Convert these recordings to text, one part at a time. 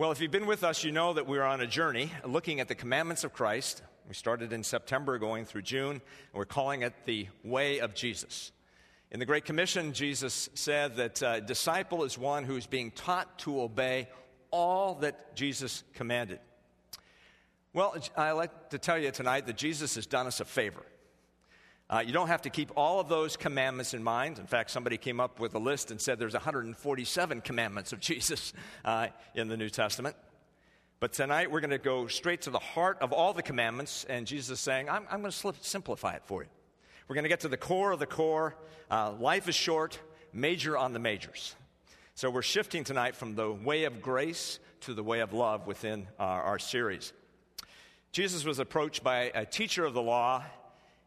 Well, if you've been with us, you know that we're on a journey looking at the commandments of Christ. We started in September, going through June, and we're calling it the way of Jesus. In the Great Commission, Jesus said that uh, a disciple is one who is being taught to obey all that Jesus commanded. Well, I like to tell you tonight that Jesus has done us a favor. Uh, you don't have to keep all of those commandments in mind. In fact, somebody came up with a list and said there's 147 commandments of Jesus uh, in the New Testament. But tonight we're going to go straight to the heart of all the commandments, and Jesus is saying, I'm, I'm going to simplify it for you. We're going to get to the core of the core. Uh, life is short, major on the majors. So we're shifting tonight from the way of grace to the way of love within our, our series. Jesus was approached by a teacher of the law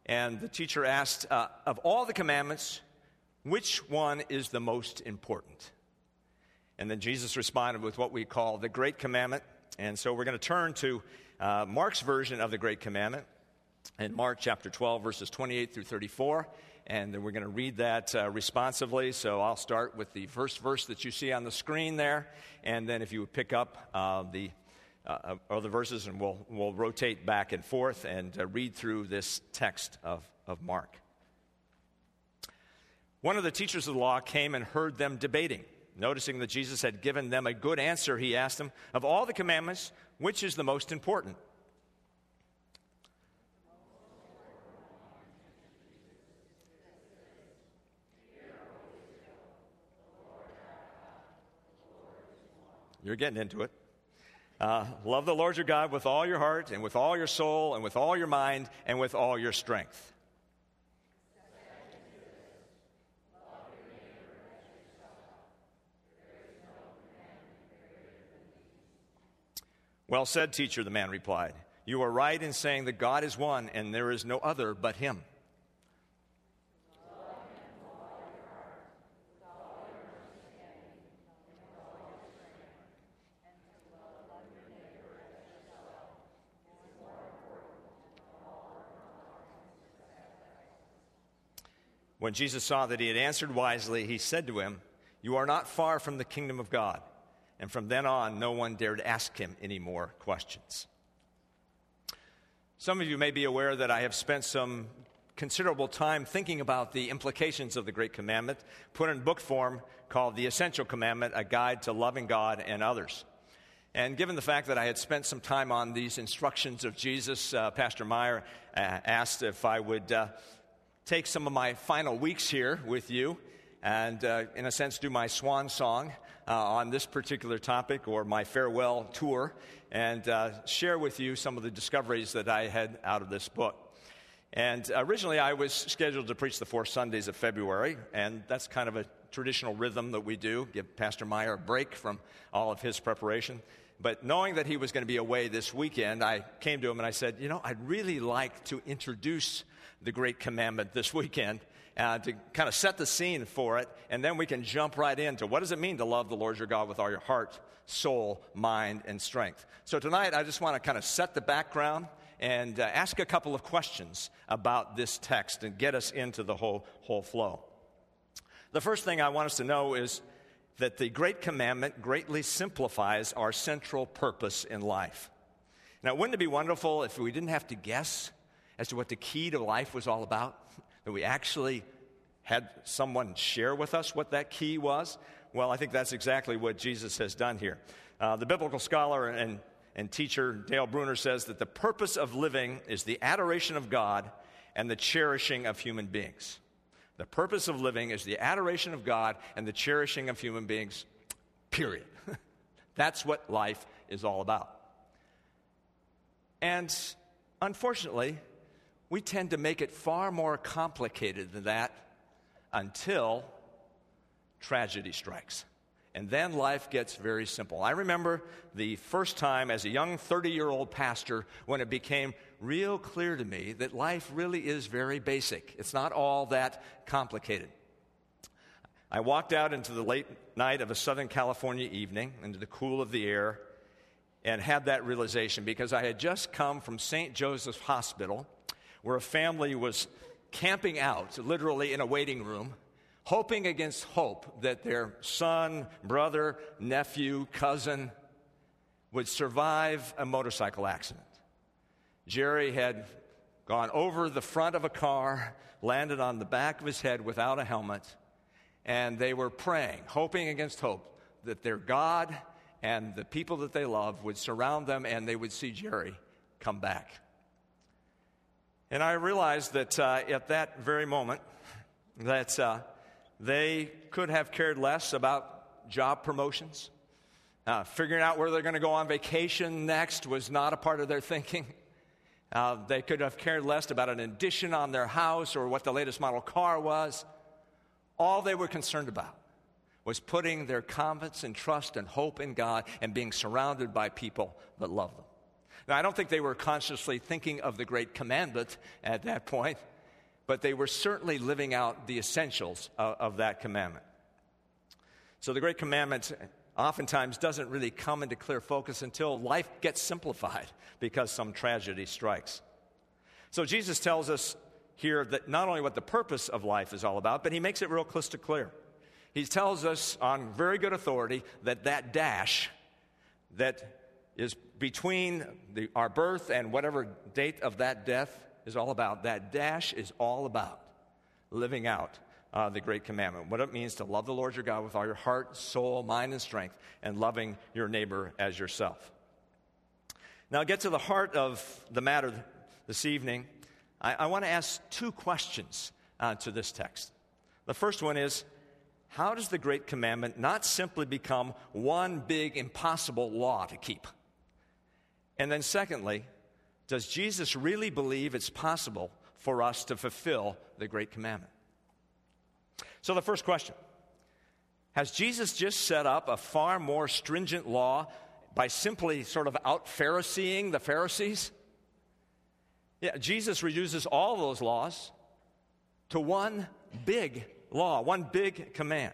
and the teacher asked, uh, Of all the commandments, which one is the most important? And then Jesus responded with what we call the Great Commandment. And so we're going to turn to uh, Mark's version of the Great Commandment in Mark chapter 12, verses 28 through 34. And then we're going to read that uh, responsively. So I'll start with the first verse that you see on the screen there. And then if you would pick up uh, the uh, other verses, and we'll, we'll rotate back and forth and uh, read through this text of, of Mark. One of the teachers of the law came and heard them debating. Noticing that Jesus had given them a good answer, he asked them, Of all the commandments, which is the most important? You're getting into it. Uh, love the Lord your God with all your heart and with all your soul and with all your mind and with all your strength. Well said, teacher, the man replied. You are right in saying that God is one and there is no other but him. When Jesus saw that he had answered wisely, he said to him, You are not far from the kingdom of God. And from then on, no one dared ask him any more questions. Some of you may be aware that I have spent some considerable time thinking about the implications of the Great Commandment, put in book form called The Essential Commandment A Guide to Loving God and Others. And given the fact that I had spent some time on these instructions of Jesus, uh, Pastor Meyer uh, asked if I would uh, take some of my final weeks here with you and, uh, in a sense, do my swan song uh, on this particular topic or my farewell tour and uh, share with you some of the discoveries that I had out of this book. And originally, I was scheduled to preach the four Sundays of February, and that's kind of a traditional rhythm that we do give Pastor Meyer a break from all of his preparation. But knowing that he was going to be away this weekend, I came to him and I said, You know, I'd really like to introduce the Great Commandment this weekend uh, to kind of set the scene for it, and then we can jump right into what does it mean to love the Lord your God with all your heart, soul, mind, and strength. So tonight, I just want to kind of set the background and uh, ask a couple of questions about this text and get us into the whole, whole flow. The first thing I want us to know is that the Great Commandment greatly simplifies our central purpose in life. Now, wouldn't it be wonderful if we didn't have to guess as to what the key to life was all about? That we actually had someone share with us what that key was? Well, I think that's exactly what Jesus has done here. Uh, the biblical scholar and, and teacher Dale Bruner says that the purpose of living is the adoration of God and the cherishing of human beings. The purpose of living is the adoration of God and the cherishing of human beings, period. That's what life is all about. And unfortunately, we tend to make it far more complicated than that until tragedy strikes. And then life gets very simple. I remember the first time as a young 30 year old pastor when it became real clear to me that life really is very basic. It's not all that complicated. I walked out into the late night of a Southern California evening, into the cool of the air, and had that realization because I had just come from St. Joseph's Hospital where a family was camping out, literally in a waiting room, hoping against hope that their son, brother, nephew, cousin would survive a motorcycle accident. Jerry had gone over the front of a car, landed on the back of his head without a helmet, and they were praying, hoping against hope, that their God and the people that they love would surround them and they would see Jerry come back. And I realized that uh, at that very moment, that uh, they could have cared less about job promotions. Uh, figuring out where they're going to go on vacation next was not a part of their thinking. Uh, they could have cared less about an addition on their house or what the latest model car was. All they were concerned about was putting their confidence and trust and hope in God and being surrounded by people that love them. Now, I don't think they were consciously thinking of the great commandment at that point, but they were certainly living out the essentials of, of that commandment. So, the great commandment oftentimes doesn't really come into clear focus until life gets simplified because some tragedy strikes. So Jesus tells us here that not only what the purpose of life is all about, but he makes it real crystal clear. He tells us on very good authority that that dash that is between the, our birth and whatever date of that death is all about, that dash is all about living out uh, the great commandment, what it means to love the Lord your God with all your heart, soul, mind, and strength, and loving your neighbor as yourself. Now, I'll get to the heart of the matter this evening. I, I want to ask two questions uh, to this text. The first one is How does the great commandment not simply become one big impossible law to keep? And then, secondly, does Jesus really believe it's possible for us to fulfill the great commandment? So, the first question Has Jesus just set up a far more stringent law by simply sort of out Phariseeing the Pharisees? Yeah, Jesus reduces all those laws to one big law, one big command.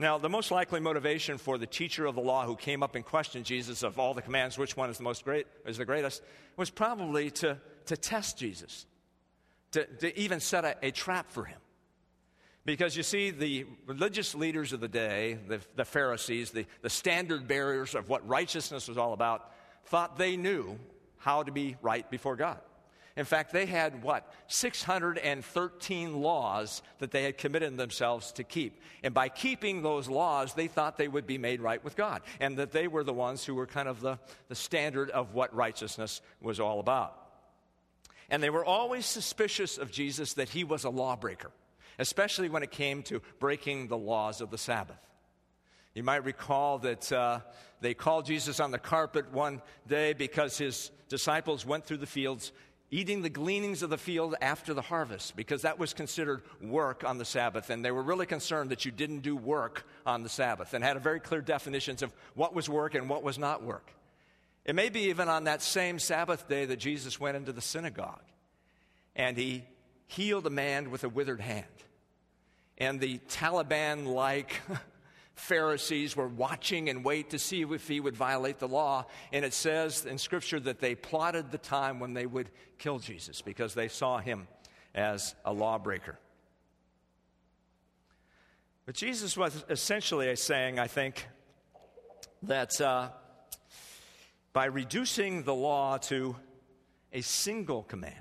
Now, the most likely motivation for the teacher of the law who came up and questioned Jesus of all the commands, which one is the most great, is the greatest, was probably to, to test Jesus, to, to even set a, a trap for him. Because you see, the religious leaders of the day, the, the Pharisees, the, the standard bearers of what righteousness was all about, thought they knew how to be right before God. In fact, they had what? 613 laws that they had committed themselves to keep. And by keeping those laws, they thought they would be made right with God. And that they were the ones who were kind of the, the standard of what righteousness was all about. And they were always suspicious of Jesus that he was a lawbreaker especially when it came to breaking the laws of the Sabbath. You might recall that uh, they called Jesus on the carpet one day because his disciples went through the fields eating the gleanings of the field after the harvest because that was considered work on the Sabbath. And they were really concerned that you didn't do work on the Sabbath and had a very clear definitions of what was work and what was not work. It may be even on that same Sabbath day that Jesus went into the synagogue and he healed a man with a withered hand and the Taliban like Pharisees were watching and wait to see if he would violate the law. And it says in Scripture that they plotted the time when they would kill Jesus because they saw him as a lawbreaker. But Jesus was essentially saying, I think, that uh, by reducing the law to a single command,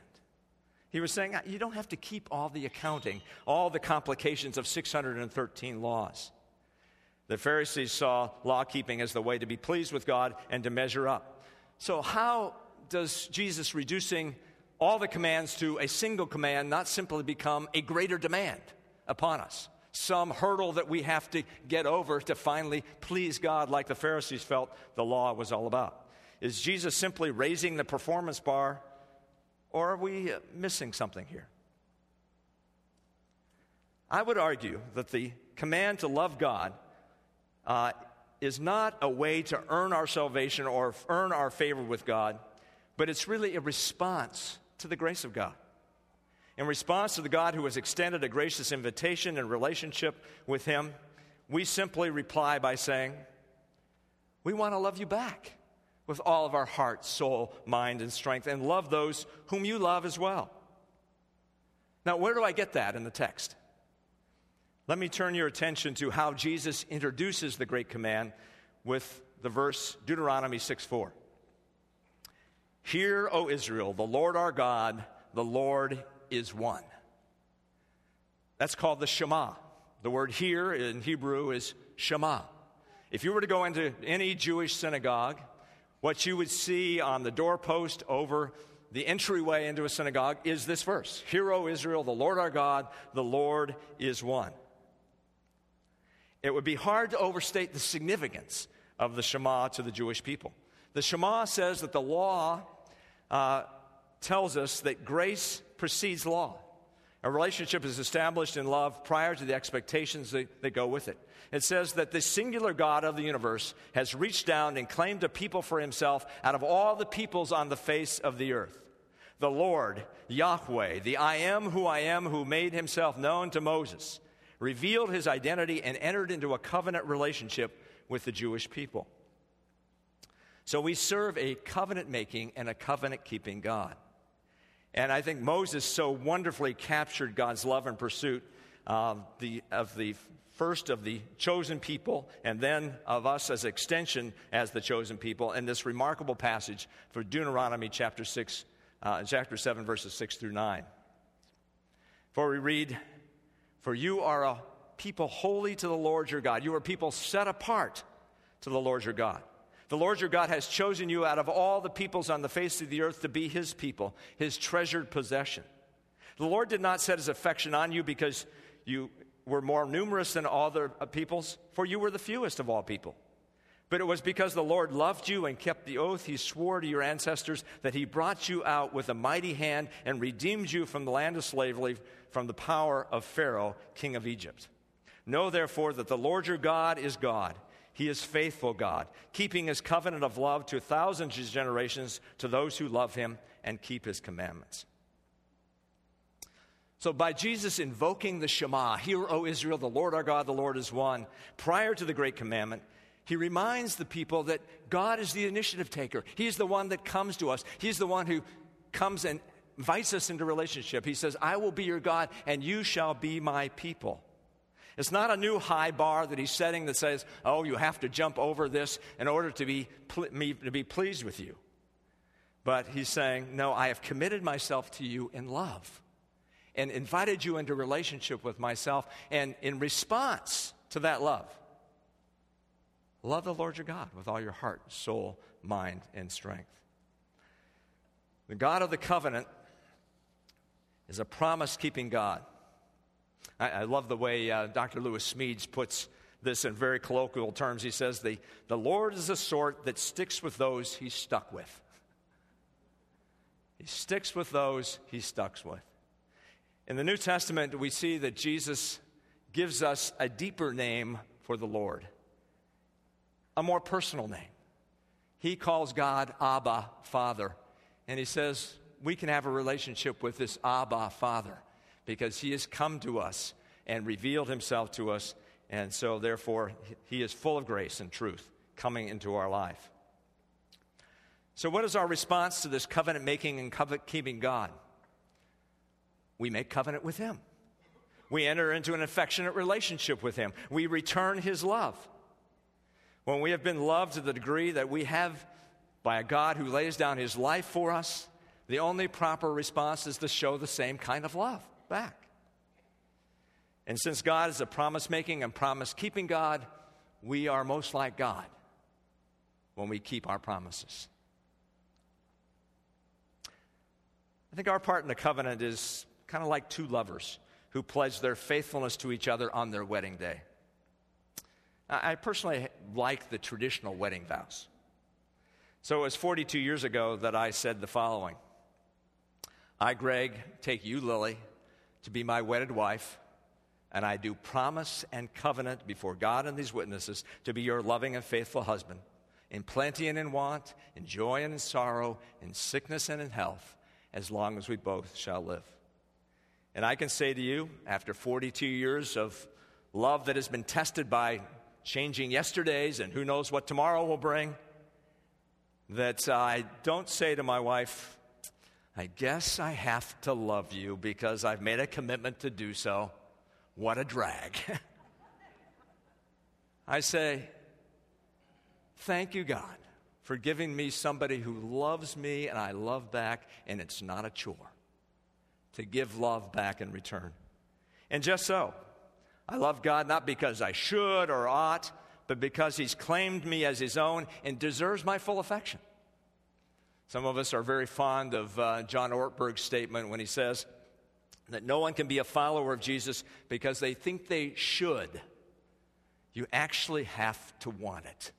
he was saying, you don't have to keep all the accounting, all the complications of 613 laws. The Pharisees saw law keeping as the way to be pleased with God and to measure up. So, how does Jesus reducing all the commands to a single command not simply become a greater demand upon us? Some hurdle that we have to get over to finally please God, like the Pharisees felt the law was all about. Is Jesus simply raising the performance bar or are we missing something here? I would argue that the command to love God uh, is not a way to earn our salvation or earn our favor with God, but it's really a response to the grace of God. In response to the God who has extended a gracious invitation and relationship with Him, we simply reply by saying, We want to love you back with all of our heart, soul, mind, and strength, and love those whom you love as well. Now, where do I get that in the text? Let me turn your attention to how Jesus introduces the great command with the verse Deuteronomy 6 4. Hear, O Israel, the Lord our God, the Lord is one. That's called the Shema. The word here in Hebrew is Shema. If you were to go into any Jewish synagogue, what you would see on the doorpost over the entryway into a synagogue is this verse Hear, O Israel, the Lord our God, the Lord is one. It would be hard to overstate the significance of the Shema to the Jewish people. The Shema says that the law uh, tells us that grace precedes law. A relationship is established in love prior to the expectations that, that, go with it. It says that the singular God of the universe has reached down and claimed a people for himself out of all the peoples on the face of the earth. The Lord, Yahweh, the I am who I am, who made himself known to Moses, revealed his identity and entered into a covenant relationship with the Jewish people. So we serve a covenant making and a covenant keeping God. And I think Moses so wonderfully captured God's love and pursuit of the, of the first of the chosen people and then of us as extension as the chosen people in this remarkable passage for Deuteronomy chapter 6, uh, chapter 7, verses 6 through 9. For we read, For you are a people holy to the Lord your God. You are people set apart to the Lord your God. The Lord your God has chosen you out of all the peoples on the face of the earth to be his people, his treasured possession. The Lord did not set his affection on you because you were more numerous than all other peoples, for you were the fewest of all people. But it was because the Lord loved you and kept the oath he swore to your ancestors that he brought you out with a mighty hand and redeemed you from the land of slavery, from the power of Pharaoh, king of Egypt. Know therefore that the Lord your God is God. He is faithful God, keeping his covenant of love to thousands of generations to those who love him and keep his commandments. So, by Jesus invoking the Shema, Hear, O Israel, the Lord our God, the Lord is one, prior to the great commandment, he reminds the people that God is the initiative taker. He's the one that comes to us, He's the one who comes and invites us into relationship. He says, I will be your God, and you shall be my people. It's not a new high bar that he's setting that says, oh, you have to jump over this in order to be, me, to be pleased with you. But he's saying, no, I have committed myself to you in love and invited you into relationship with myself. And in response to that love, love the Lord your God with all your heart, soul, mind, and strength. The God of the covenant is a promise keeping God. I, I love the way uh, Dr. Lewis Smedes puts this in very colloquial terms. He says, the, the Lord is the sort that sticks with those he's stuck with. He sticks with those he stuck with. In the New Testament, we see that Jesus gives us a deeper name for the Lord, a more personal name. He calls God Abba, Father. And he says, we can have a relationship with this Abba, Father because he has come to us and revealed himself to us. And so, therefore, he is full of grace and truth coming into our life. So, what is our response to this covenant making and covenant keeping God? We make covenant with him. We enter into an affectionate relationship with him. We return his love. When we have been loved to the degree that we have by a God who lays down his life for us, the only proper response is to show the same kind of love back. And since God is a promise making and promise keeping God, we are most like God when we keep our promises. I think our part in the covenant is kind of like two lovers who pledge their faithfulness to each other on their wedding day. I personally like the traditional wedding vows. So it was 42 years ago that I said the following I, Greg, take you, Lily, to be my wedded wife, and I do promise and covenant before God and these witnesses to be your loving and faithful husband, in plenty and in want, in joy and in sorrow, in sickness and in health, as long as we both shall live. And I can say to you, after 42 years of love that has been tested by changing yesterdays and who knows what tomorrow will bring, that I don't say to my wife, I guess I have to love you because I've made a commitment to do so. What a drag. I say, Thank you, God, for giving me somebody who loves me and I love back, and it's not a chore to give love back in return. And just so, I love God not because I should or ought, but because He's claimed me as His own and deserves my full affection. Some of us are very fond of uh, John Ortberg's statement when he says that no one can be a follower of Jesus because they think they should. You actually have to want it.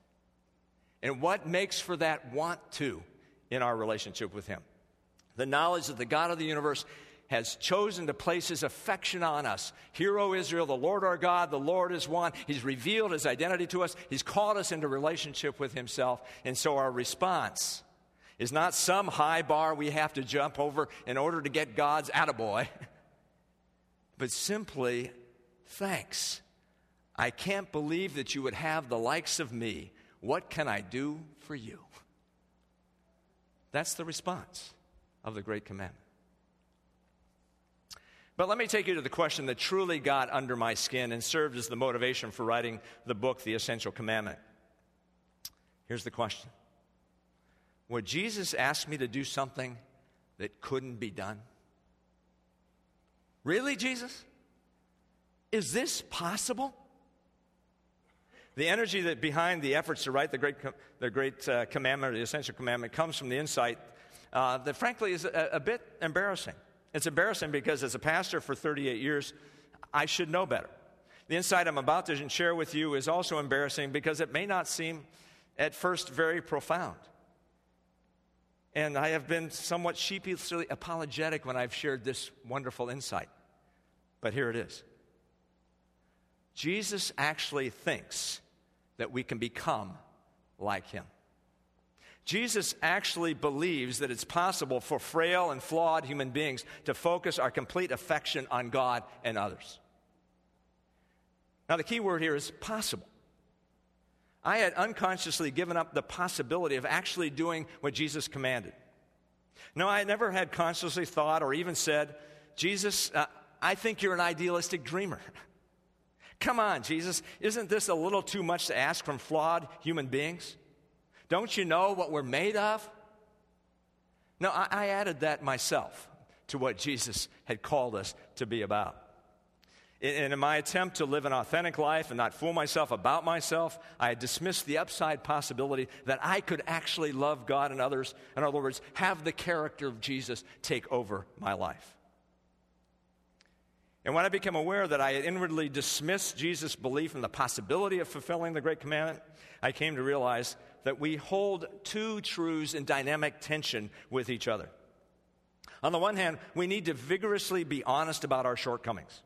And what makes for that want to in our relationship with Him? The knowledge that the God of the universe has chosen to place his affection on us. Hear, O Israel, the Lord our God, the Lord is one. He's revealed his identity to us, he's called us into relationship with himself. And so our response is not some high bar we have to jump over in order to get God's attaboy, but simply thanks. I can't believe that you would have the likes of me. What can I do for you? That's the response of the Great Commandment. But let me take you to the question that truly got under my skin and served as the motivation for writing the book, The Essential Commandment. Here's the question Would Jesus ask me to do something that couldn't be done? Really, Jesus? Is this possible? The energy that behind the efforts to write the great, the great uh, commandment, the essential commandment, comes from the insight uh, that, frankly, is a, a bit embarrassing. It's embarrassing because as a pastor for 38 years, I should know better. The insight I'm about to share with you is also embarrassing because it may not seem at first very profound. And I have been somewhat sheepishly apologetic when I've shared this wonderful insight. But here it is Jesus actually thinks that we can become like him. Jesus actually believes that it's possible for frail and flawed human beings to focus our complete affection on God and others. Now, the key word here is possible. I had unconsciously given up the possibility of actually doing what Jesus commanded. No, I never had consciously thought or even said, Jesus, uh, I think you're an idealistic dreamer. Come on, Jesus, isn't this a little too much to ask from flawed human beings? Don't you know what we're made of? No, I, I added that myself to what Jesus had called us to be about. And in my attempt to live an authentic life and not fool myself about myself, I dismissed the upside possibility that I could actually love God and others. In other words, have the character of Jesus take over my life. And when I became aware that I had inwardly dismissed Jesus' belief in the possibility of fulfilling the Great Commandment, I came to realize that we hold two truths in dynamic tension with each other. On the one hand, we need to vigorously be honest about our shortcomings.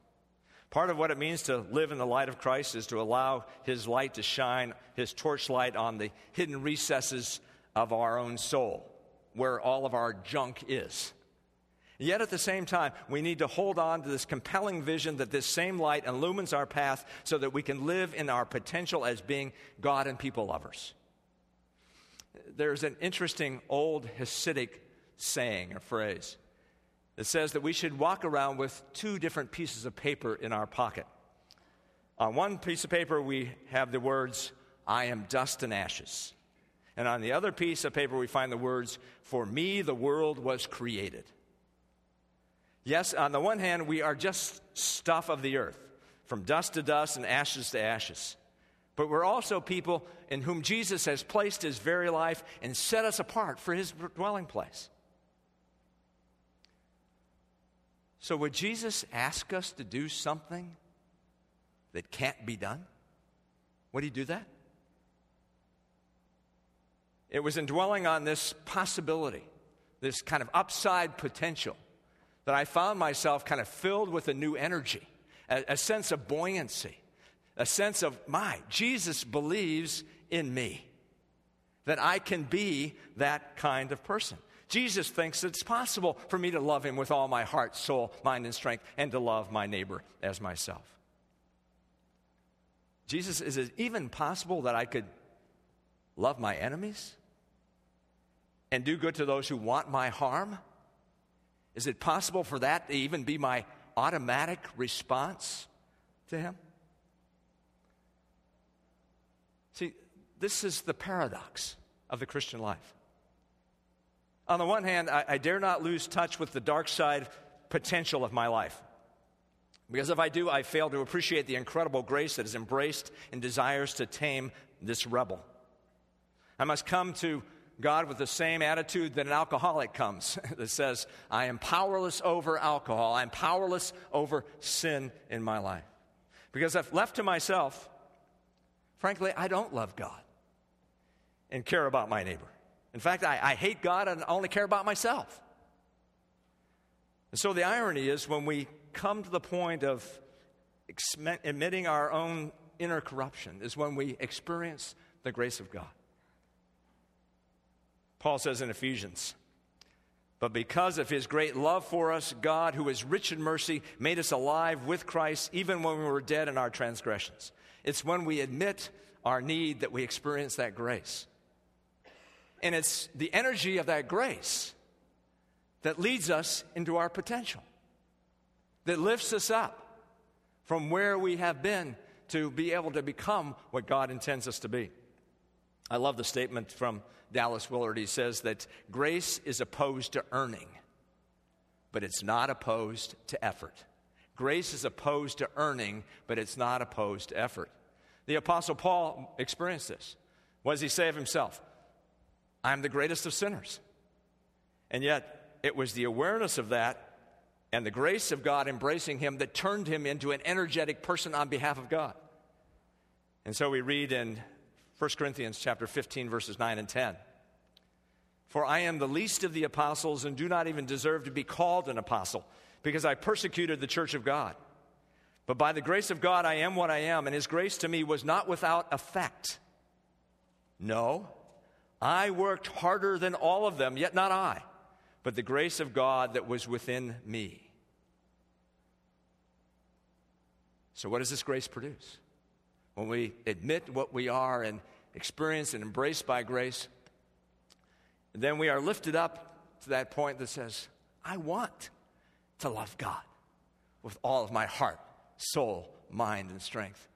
Part of what it means to live in the light of Christ is to allow His light to shine, His torchlight on the hidden recesses of our own soul, where all of our junk is. Yet at the same time, we need to hold on to this compelling vision that this same light illumines our path so that we can live in our potential as being God and people lovers there's an interesting old Hasidic saying or phrase that says that we should walk around with two different pieces of paper in our pocket. On one piece of paper, we have the words, I am dust and ashes. And on the other piece of paper, we find the words, For me the world was created. Yes, on the one hand, we are just stuff of the earth, from dust to dust and ashes to ashes. But we're also people in whom Jesus has placed his very life and set us apart for his dwelling place. So, would Jesus ask us to do something that can't be done? Would he do that? It was in dwelling on this possibility, this kind of upside potential, that I found myself kind of filled with a new energy, a, a sense of buoyancy a sense of, my, Jesus believes in me, that I can be that kind of person. Jesus thinks it's possible for me to love him with all my heart, soul, mind, and strength, and to love my neighbor as myself. Jesus, is it even possible that I could love my enemies and do good to those who want my harm? Is it possible for that to even be my automatic response to him? This is the paradox of the Christian life. On the one hand, I, I dare not lose touch with the dark side potential of my life. Because if I do, I fail to appreciate the incredible grace that is embraced and desires to tame this rebel. I must come to God with the same attitude that an alcoholic comes that says, I am powerless over alcohol, I'm powerless over sin in my life. Because if left to myself, frankly, I don't love God and care about my neighbor. In fact, I, I hate God and only care about myself. And so the irony is when we come to the point of admitting our own inner corruption, is when we experience the grace of God. Paul says in Ephesians, but because of his great love for us, God, who is rich in mercy, made us alive with Christ even when we were dead in our transgressions. It's when we admit our need that we experience that grace. And it's the energy of that grace that leads us into our potential, that lifts us up from where we have been to be able to become what God intends us to be. I love the statement from Dallas Willard. He says that grace is opposed to earning, but it's not opposed to effort. Grace is opposed to earning, but it's not opposed to effort. The Apostle Paul experienced this. What does he say of himself? I'm the greatest of sinners. And yet, it was the awareness of that and the grace of God embracing him that turned him into an energetic person on behalf of God. And so we read in 1 Corinthians chapter 15 verses 9 and 10. For I am the least of the apostles and do not even deserve to be called an apostle because I persecuted the church of God. But by the grace of God I am what I am and his grace to me was not without effect. No, I worked harder than all of them, yet not I, but the grace of God that was within me. So, what does this grace produce? When we admit what we are and experience and embrace by grace, then we are lifted up to that point that says, I want to love God with all of my heart, soul, mind, and strength,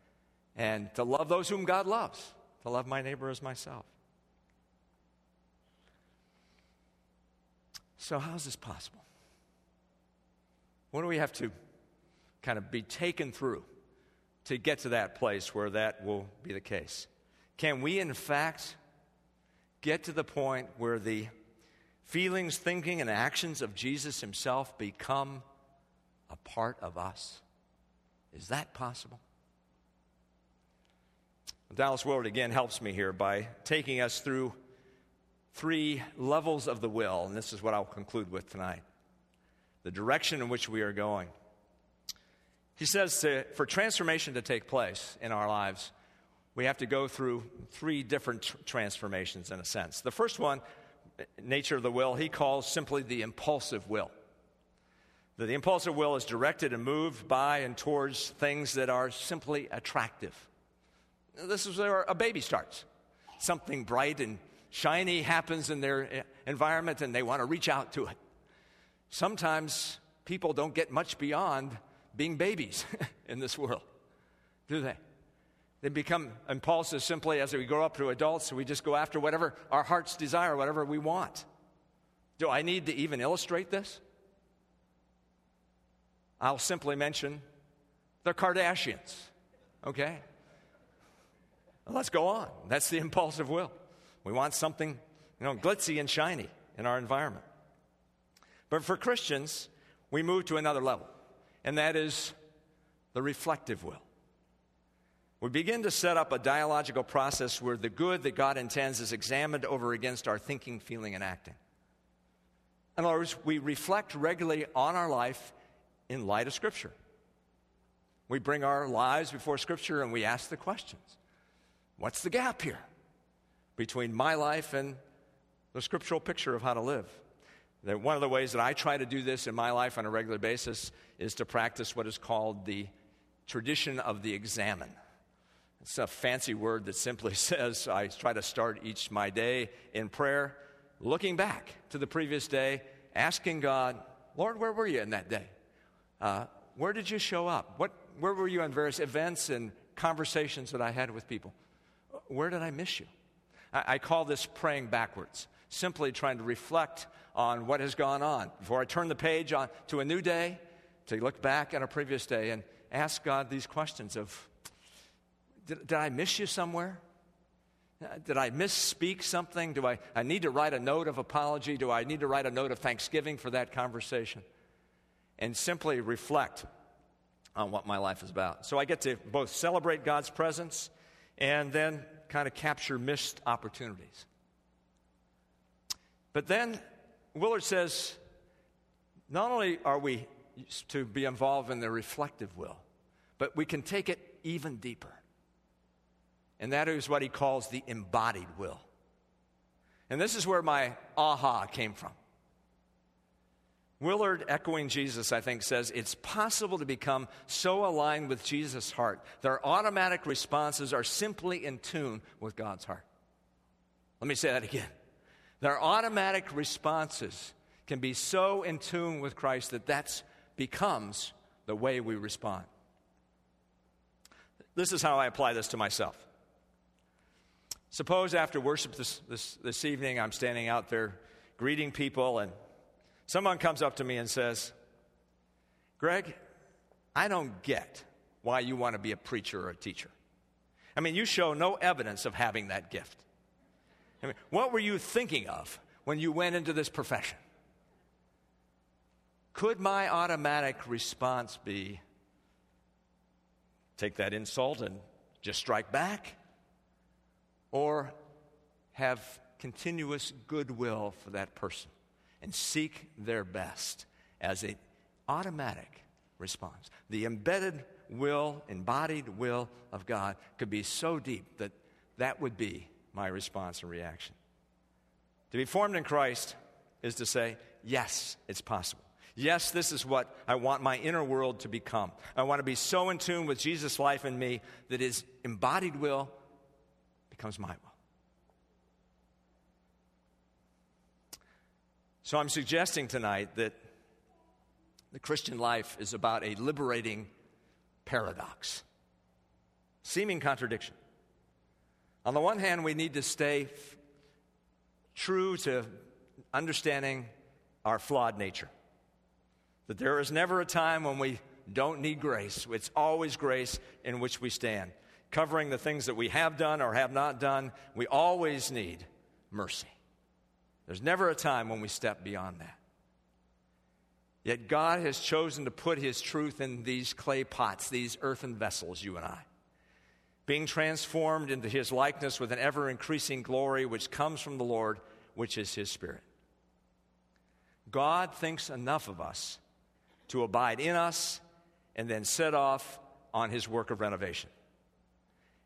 and to love those whom God loves, to love my neighbor as myself. So, how is this possible? What do we have to kind of be taken through to get to that place where that will be the case? Can we, in fact, get to the point where the feelings, thinking, and actions of Jesus himself become a part of us? Is that possible? Dallas Willard again helps me here by taking us through three levels of the will, and this is what I'll conclude with tonight the direction in which we are going. He says to, for transformation to take place in our lives, we have to go through three different tr- transformations in a sense. The first one, nature of the will, he calls simply the impulsive will. The, impulsive will is directed and moved by and towards things that are simply attractive. This is where a baby starts. Something bright and shiny happens in their eh, environment and they want to reach out to it. Sometimes people don't get much beyond being babies in this world, do they? They become impulsive simply as we grow up to adults, we just go after whatever our hearts desire, whatever we want. Do I need to even illustrate this? I'll simply mention the Kardashians, okay? Let's go on. That's the impulsive will. We want something, you know, glitzy and shiny in our environment. But for Christians, we move to another level, and that is the reflective will. We begin to set up a dialogical process where the good that God intends is examined over against our thinking, feeling, and acting. In other words, we reflect regularly on our life in light of Scripture. We bring our lives before Scripture and we ask the questions What's the gap here? between my life and the scriptural picture of how to live. That one of the ways that I try to do this in my life on a regular basis is to practice what is called the tradition of the examen. It's a fancy word that simply says I try to start each my day in prayer, looking back to the previous day, asking God, Lord, where were you in that day? Uh, where did you show up? What, where were you on various events and conversations that I had with people? Where did I miss you? I, I call this praying backwards, simply trying to reflect on what has gone on. Before I turn the page on to a new day, to look back at a previous day and ask God these questions of did, did I miss you somewhere? Uh, did I misspeak something? Do I, I need to write a note of apology? Do I need to write a note of thanksgiving for that conversation? And simply reflect on what my life is about. So I get to both celebrate God's presence and then kind of capture missed opportunities. But then Willard says not only are we to be involved in the reflective will, but we can take it even deeper. And that is what he calls the embodied will. And this is where my aha came from. Willard, echoing Jesus, I think, says it's possible to become so aligned with Jesus' heart that our automatic responses are simply in tune with God's heart. Let me say that again. Their automatic responses can be so in tune with Christ that that becomes the way we respond. This is how I apply this to myself. Suppose after worship this, this, this evening, I'm standing out there greeting people, and someone comes up to me and says, Greg, I don't get why you want to be a preacher or a teacher. I mean, you show no evidence of having that gift. I mean, what were you thinking of when you went into this profession? Could my automatic response be take that insult and just strike back? Or have continuous goodwill for that person and seek their best as an automatic response? The embedded will, embodied will of God could be so deep that that would be my response and reaction. To be formed in Christ is to say, yes, it's possible. Yes, this is what I want my inner world to become. I want to be so in tune with Jesus' life in me that his embodied will becomes my will. So I'm suggesting tonight that the Christian life is about a liberating paradox, seeming contradiction. On the one hand, we need to stay f- true to understanding our flawed nature. That there is never a time when we don't need grace. It's always grace in which we stand. Covering the things that we have done or have not done, we always need mercy. There's never a time when we step beyond that. Yet God has chosen to put His truth in these clay pots, these earthen vessels, you and I being transformed into his likeness with an ever increasing glory which comes from the Lord, which is his Spirit. God thinks enough of us to abide in us and then set off on his work of renovation.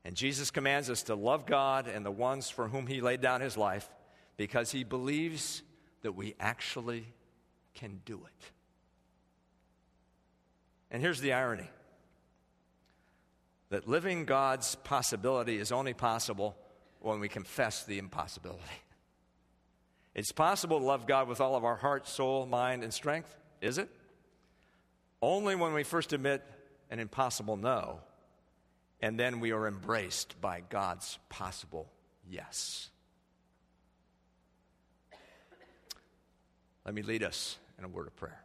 And Jesus commands us to love God and the ones for whom he laid down his life because he believes that we actually can do it. And here's the irony that living God's possibility is only possible when we confess the impossibility. It's possible to love God with all of our heart, soul, mind, and strength, is it? Only when we first admit an impossible no, and then we are embraced by God's possible yes. Let me lead us in a word of prayer.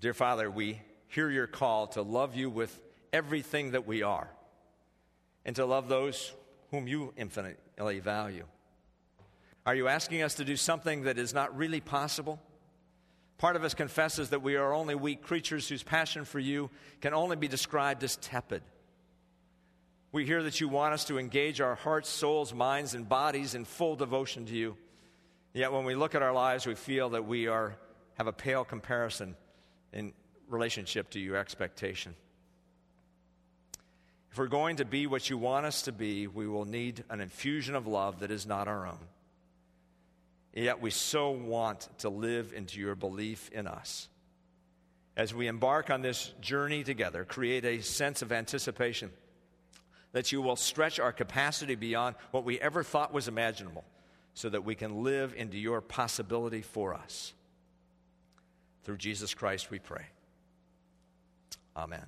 Dear Father, we hear your call to love you with everything that we are and to love those whom you infinitely value. Are you asking us to do something that is not really possible? Part of us confesses that we are only weak creatures whose passion for you can only be described as tepid. We hear that you want us to engage our hearts, souls, minds, and bodies in full devotion to you. Yet when we look at our lives, we feel that we are, have a pale comparison in relationship to your expectation. If we're going to be what you want us to be, we will need an infusion of love that is not our own. Yet we so want to live into your belief in us. As we embark on this journey together, create a sense of anticipation that you will stretch our capacity beyond what we ever thought was imaginable so that we can live into your possibility for us. Through Jesus Christ we pray. Amen.